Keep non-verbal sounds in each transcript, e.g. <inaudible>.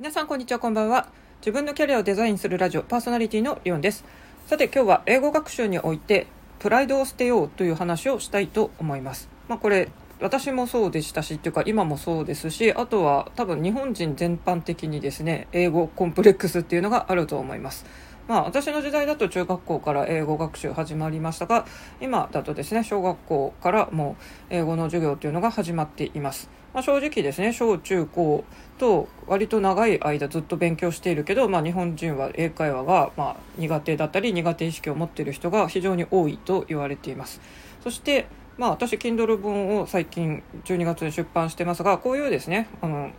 皆さんこんにちはこんばんは。自分のキャリアをデザインするラジオパーソナリティのリオンです。さて今日は英語学習においてプライドを捨てようという話をしたいと思います。まあこれ私もそうでしたしというか今もそうですしあとは多分日本人全般的にですね英語コンプレックスっていうのがあると思います。まあ、私の時代だと中学校から英語学習始まりましたが今だとですね小学校からもう英語の授業というのが始まっています、まあ、正直ですね小中高と割と長い間ずっと勉強しているけど、まあ、日本人は英会話がま苦手だったり苦手意識を持っている人が非常に多いと言われています。そしてまあ私 Kindle 本を最近12月に出版してますがこういうですねあの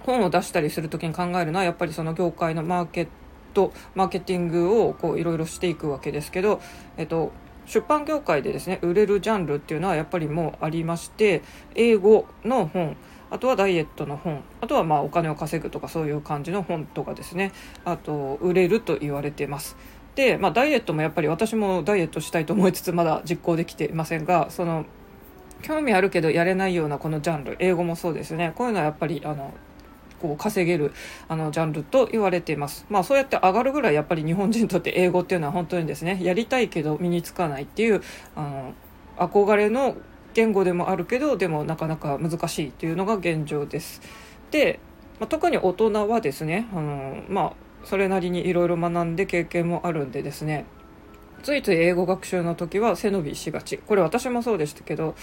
本を出したりする時に考えるのはやっぱりその業界のマーケットとマーケティングをこういろいろしていくわけですけど、えっと、出版業界でですね売れるジャンルっていうのはやっぱりもうありまして英語の本あとはダイエットの本あとはまあお金を稼ぐとかそういう感じの本とかですねあと売れると言われてます。で、まあ、ダイエットもやっぱり私もダイエットしたいと思いつつまだ実行できていませんがその興味あるけどやれないようなこのジャンル英語もそうですね。こういうのはやっぱりあのこう稼げるあのジャンルと言われています。まあそうやって上がるぐらいやっぱり日本人にとって英語っていうのは本当にですねやりたいけど身につかないっていうあの憧れの言語でもあるけどでもなかなか難しいというのが現状です。で、まあ、特に大人はですねあのまあそれなりにいろいろ学んで経験もあるんでですねついつい英語学習の時は背伸びしがちこれ私もそうでしたけど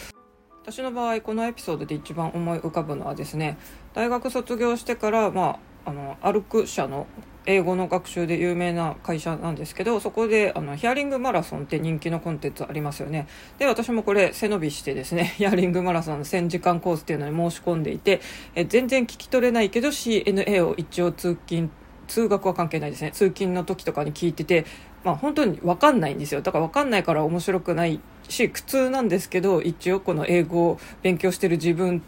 私の場合このエピソードで一番思い浮かぶのはですね大学卒業してから、まあ、あの歩く社の英語の学習で有名な会社なんですけどそこであのヒアリングマラソンって人気のコンテンツありますよね。で私もこれ背伸びしてですね <laughs> ヒアリングマラソンの1000時間コースっていうのに申し込んでいてえ全然聞き取れないけど CNA を一応通勤通学は関係ないですね。通勤の時とかに聞いててまあ本当に分かんないんですよ。だから分かんないから面白くないし苦痛なんですけど一応この英語を勉強してる自分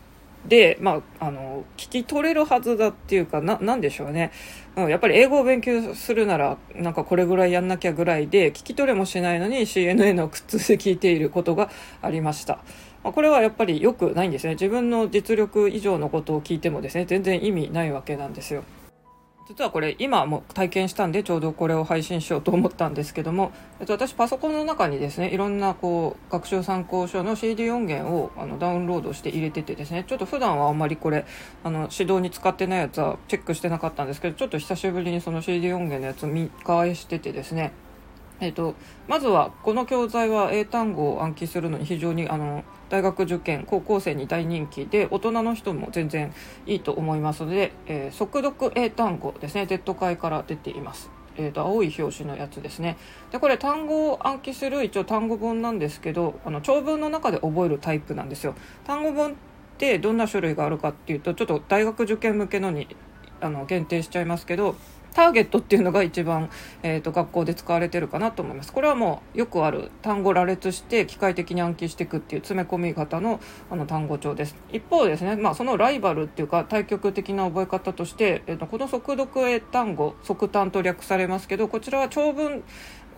で、まあ、あの聞き取れるはずだっていうかななんでしょうね、うん、やっぱり英語を勉強するならなんかこれぐらいやんなきゃぐらいで聞き取れもしないのに CNN の苦痛で聞いていることがありました。ま、これはやっぱり良くないんですね自分の実力以上のことを聞いてもですね全然意味ないわけなんですよ。実はこれ今も体験したんでちょうどこれを配信しようと思ったんですけども、えっと、私パソコンの中にですねいろんなこう学習参考書の CD 音源をあのダウンロードして入れててですねちょっと普段はあんまりこれあの指導に使ってないやつはチェックしてなかったんですけどちょっと久しぶりにその CD 音源のやつ見返しててですねえーと、まずはこの教材は英単語を暗記するのに非常にあの大学受験高校生に大人気で大人の人も全然いいと思いますので、えー、速読英単語ですね Z 会から出ています。えーと、青い表紙のやつですねでこれ単語を暗記する一応単語本なんですけどあの長文の中で覚えるタイプなんですよ単語本ってどんな種類があるかっていうとちょっと大学受験向けのにあの限定しちゃいますけどターゲットっていうのが一番、えーと、学校で使われてるかなと思います。これはもうよくある単語羅列して機械的に暗記していくっていう詰め込み型のあの単語帳です。一方ですね、まあ、そのライバルっていうか対極的な覚え方として、えーと、この速読英単語速単と略されますけどこちらは長文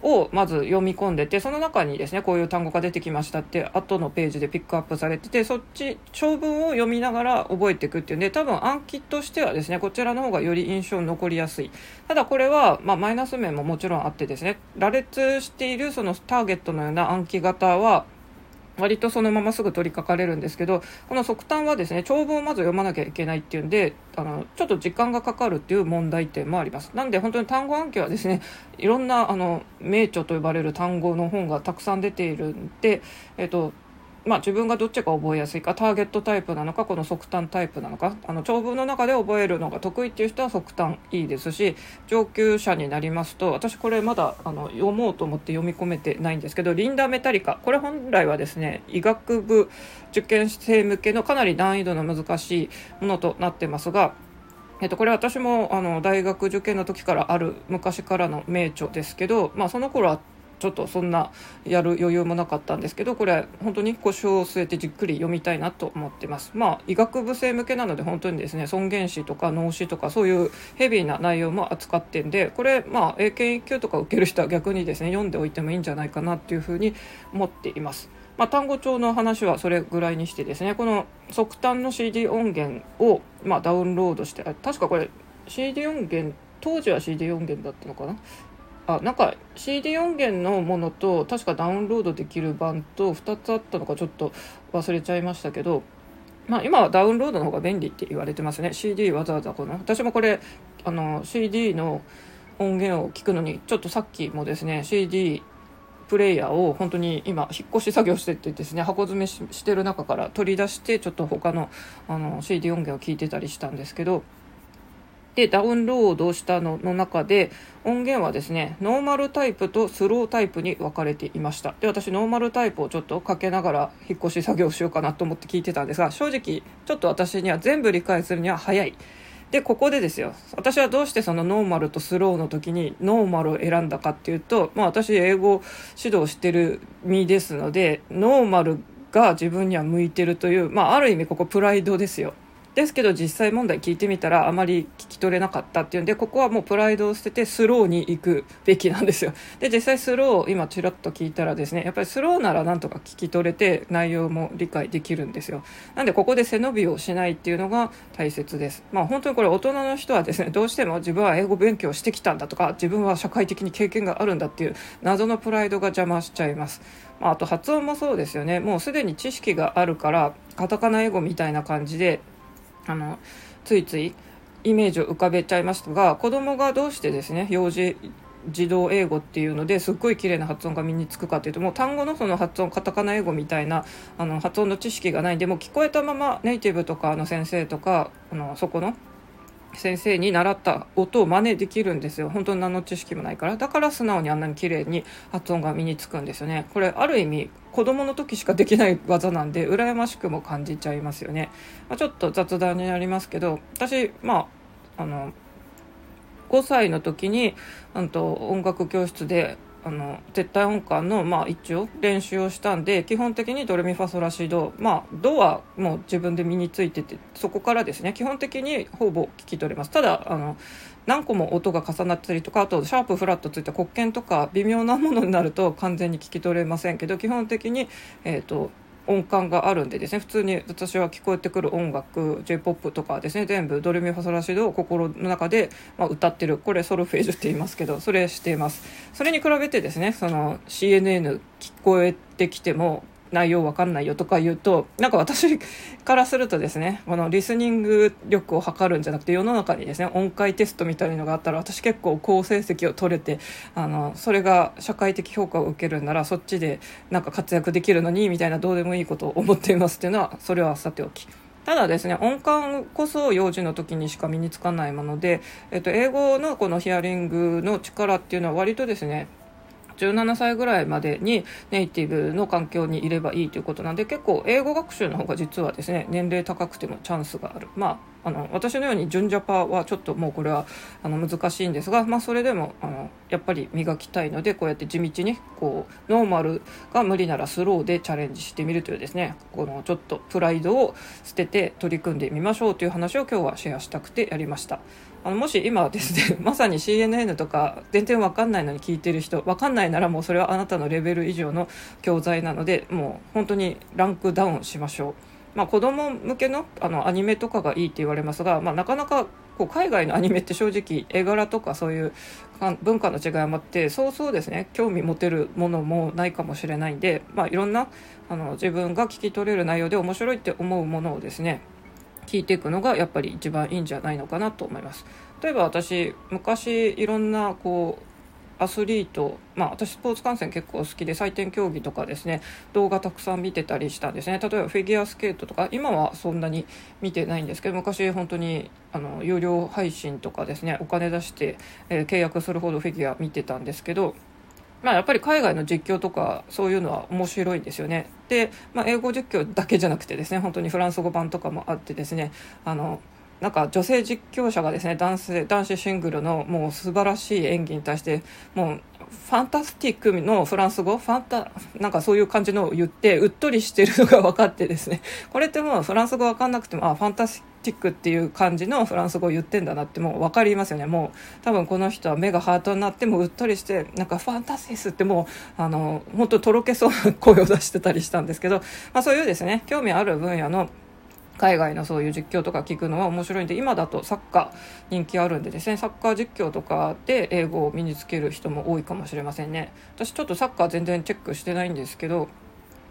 をまず読み込んでてその中にですねこういう単語が出てきましたって後のページでピックアップされててそっち長文を読みながら覚えていくっていうんで多分暗記としてはですねこちらの方がより印象に残りやすい。ただこれは、まあ、マイナス面ももちろんあってですね羅列しているそのターゲットのような暗記型は割とそのまますぐ取り掛かれるんですけどこの速単はですね長文をまず読まなきゃいけないっていうんであのちょっと時間がかかるっていう問題点もあります。なんで本当に単語暗記はですねいろんなあの名著と呼ばれる単語の本がたくさん出ているんで、えっと、まあ、自分がどっちが覚えやすいかターゲットタイプなのかこの速単タイプなのかあの長文の中で覚えるのが得意っていう人は速単いいですし上級者になりますと私これまだあの読もうと思って読み込めてないんですけどリンダ・メタリカこれ本来はですね医学部受験生向けのかなり難易度の難しいものとなってますがえっと、これ私もあの大学受験の時からある昔からの名著ですけど、まあ、その頃はちょっとそんなやる余裕もなかったんですけどこれ本当に腰を据えてじっくり読みたいなと思ってます。まあ医学部生向けなので本当にですね尊厳死とか脳死とかそういうヘビーな内容も扱ってんでこれまあ英検1級とか受ける人は逆にですね読んでおいてもいいんじゃないかなっていうふうに思っています。まあ、単語帳の話はそれぐらいにしてですねこの速単の CD 音源を、まあ、ダウンロードして確かこれ CD 音源当時は CD 音源だったのかな？あなんか CD 音源のものと確かダウンロードできる版と2つあったのかちょっと忘れちゃいましたけどまあ、今はダウンロードの方が便利って言われてますね。CD わざわざこの私もこれあの CD の音源を聞くのにちょっとさっきもですね CD プレイヤーを本当に今引っ越し作業してってですね箱詰めしてる中から取り出してちょっと他のあの CD 音源を聞いてたりしたんですけどでダウンロードしたのの中で音源はですねノーマルタイプとスロータイプに分かれていました。で私ノーマルタイプをちょっとかけながら引っ越し作業しようかなと思って聞いてたんですが正直ちょっと私には全部理解するには早い。でここでですよ。私はどうしてそのノーマルとスローの時にノーマルを選んだかっていうと、まあ、私英語指導してる身ですのでノーマルが自分には向いてるという、まあ、ある意味ここプライドですよ。ですけど実際問題聞いてみたらあまり聞き取れなかったっていうんでここはもうプライドを捨ててスローに行くべきなんですよ。<laughs> で実際スロー今ちらっと聞いたらですねやっぱりスローならなんとか聞き取れて内容も理解できるんですよ。なんでここで背伸びをしないっていうのが大切です。まあ本当にこれ大人の人はですねどうしても自分は英語勉強してきたんだとか自分は社会的に経験があるんだっていう謎のプライドが邪魔しちゃいます。ま、あと発音もそうですよね。もうすでに知識があるからカタカナ英語みたいな感じであのついついイメージを浮かべちゃいますが子供がどうしてですね幼児児童英語っていうのですっごい綺麗な発音が身につくかっていうともう単語のその発音カタカナ英語みたいなあの発音の知識がないんでもう聞こえたままネイティブとかの先生とかあのそこの先生に習った音を真似できるんですよ。本当に何の知識もないから。だから素直にあんなに綺麗に発音が身につくんですよね。これある意味子供の時しかできない技なんで羨ましくも感じちゃいますよね、まあ、ちょっと雑談になりますけど私まああの5歳の時にんと音楽教室であの絶対音感の、まあ、一応練習をしたんで基本的にドレミファソラシドまあドはもう自分で身についててそこからですね基本的にほぼ聞き取れます。ただあの何個も音が重なったりとかあとシャープフラットついた黒鍵とか微妙なものになると完全に聞き取れませんけど基本的に、えーと音感があるんでですね。普通に私は聞こえてくる音楽 j p o p とかですね。全部ドレミファソラシドを心の中で、まあ、歌ってる。これソルフェージュって言いますけどそれしています。それに比べてですねその CNN 聞こえてきても内容わかんないよとか言うとなんか私からするとですねこのリスニング力を測るんじゃなくて世の中にですね音階テストみたいなのがあったら私結構好成績を取れてあのそれが社会的評価を受けるんならそっちでなんか活躍できるのにみたいなどうでもいいことを思っていますっていうのはそれはさておき。ただですね音感こそ幼児の時にしか身につかないもので、えっと、英語のこのヒアリングの力っていうのは割とですね17歳ぐらいまでにネイティブの環境にいればいいということなんで結構英語学習の方が実はですね年齢高くてもチャンスがあるまああの私のように純ジャパはちょっともうこれはあの難しいんですが、まあ、それでもあのやっぱり磨きたいのでこうやって地道にこうノーマルが無理ならスローでチャレンジしてみるというですねこのちょっとプライドを捨てて取り組んでみましょうという話を今日はシェアしたくてやりました。あのもし今ですね <laughs> まさに CNN とか全然わかんないのに聞いてる人わかんないならもうそれはあなたのレベル以上の教材なのでもう本当にランクダウンしましょう。まあ、子供向けのあのアニメとかがいいって言われますが、まあ、なかなかこう海外のアニメって正直絵柄とかそういう文化の違いもあってそうそうですね興味持てるものもないかもしれないんで、まあ、いろんなあの自分が聞き取れる内容で面白いって思うものをですね聞いていくのがやっぱり一番いいんじゃないのかなと思います。例えば私昔いろんなこうアスリート、まあ、私スポーツ観戦結構好きで採点競技とかですね動画たくさん見てたりしたんですね例えばフィギュアスケートとか今はそんなに見てないんですけど昔本当にあの有料配信とかですねお金出して、えー、契約するほどフィギュア見てたんですけどまあ、やっぱり海外の実況とかそういうのは面白いんですよね。で、まあ、英語実況だけじゃなくてですね本当にフランス語版とかもあってですねあのなんか女性実況者がですね男性男子シングルのもう素晴らしい演技に対してもうファンタスティックのフランス語？ファンタなんかそういう感じのを言ってうっとりしてるのが分かってですね。<laughs> これってもうフランス語分かんなくてもあファンタスティックっていう感じのフランス語を言ってんだなってもう分かりますよね。もう多分この人は目がハートになってもうっとりしてなんかファンタシスってもうあの本当とろけそうな声を出してたりしたんですけど、まあ、そういうですね興味ある分野の海外のそういう実況とか聞くのは面白いんで今だとサッカー人気あるんでですねサッカー実況とかで英語を身につける人も多いかもしれませんね。私ちょっとサッカー全然チェックしてないんですけど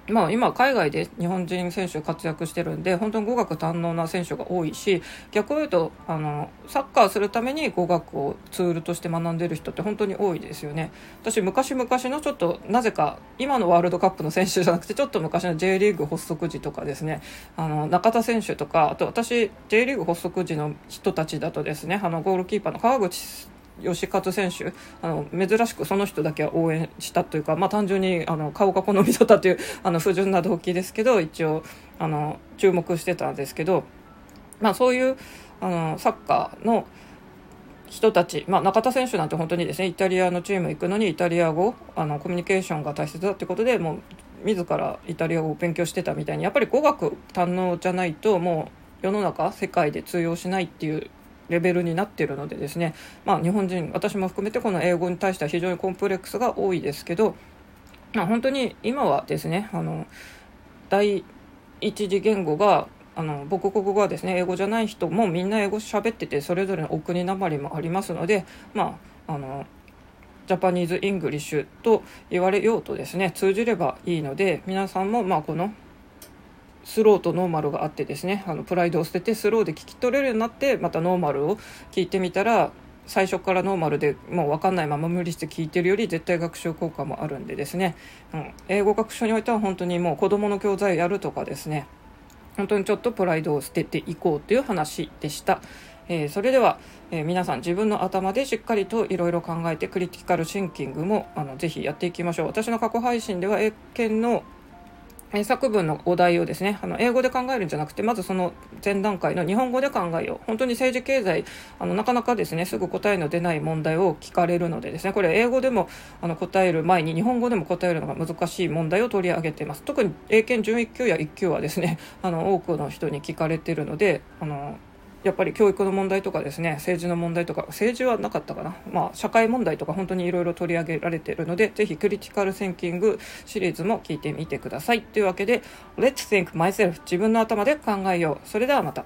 まあ、今、海外で日本人選手活躍してるんで本当に語学堪能な選手が多いし逆を言うとあのサッカーするために語学をツールとして学んでる人って本当に多いですよね。私昔々のちょっとなぜか今のワールドカップの選手じゃなくてちょっと昔の J リーグ発足時とかですね。あの中田選手とかあと私 J リーグ発足時の人たちだとですねあのゴールキーパーの川口吉勝選手あの珍しくその人だけは応援したというか、まあ、単純にあの顔が好みだったというあの不純な動機ですけど一応あの注目してたんですけど、まあ、そういうあのサッカーの人たち、まあ、中田選手なんて本当にですねイタリアのチーム行くのにイタリア語あのコミュニケーションが大切だってことでもう自らイタリア語を勉強してたみたいにやっぱり語学堪能じゃないともう世の中世界で通用しないっていうレベルになってるのでですね、まあ、日本人私も含めてこの英語に対しては非常にコンプレックスが多いですけど、まあ、本当に今はですねあの第一次言語があの母国語がですね英語じゃない人もみんな英語喋っててそれぞれのお国なまりもありますのでまああの Japanese English と言われようとですね通じればいいので皆さんもまあこのスローとノーマルがあってですねあのプライドを捨ててスローで聞き取れるようになってまたノーマルを聞いてみたら最初からノーマルでもう分かんないまま無理して聞いてるより絶対学習効果もあるんでですね、うん、英語学習においては本当にもう子どもの教材やるとかですね。本当にちょっとプライドを捨てていこうという話でした。えー、それでは、えー、皆さん自分の頭でしっかりといろいろ考えてクリティカルシンキングもあのぜひやっていきましょう。私の過去配信では英検の作文のお題をですねあの英語で考えるんじゃなくてまずその前段階の日本語で考えよう。本当に政治経済あのなかなかですねすぐ答えの出ない問題を聞かれるのでですねこれ英語でもあの答える前に日本語でも答えるのが難しい問題を取り上げています。特に英検準1級や1級はですねあの多くの人に聞かれているのであのやっぱり教育の問題とかですね政治の問題とか政治はなかったかな、まあ、社会問題とか本当にいろいろ取り上げられているのでぜひクリティカルセンキングシリーズも聞いてみてください。というわけで Let's think myself 自分の頭で考えよう。それではまた。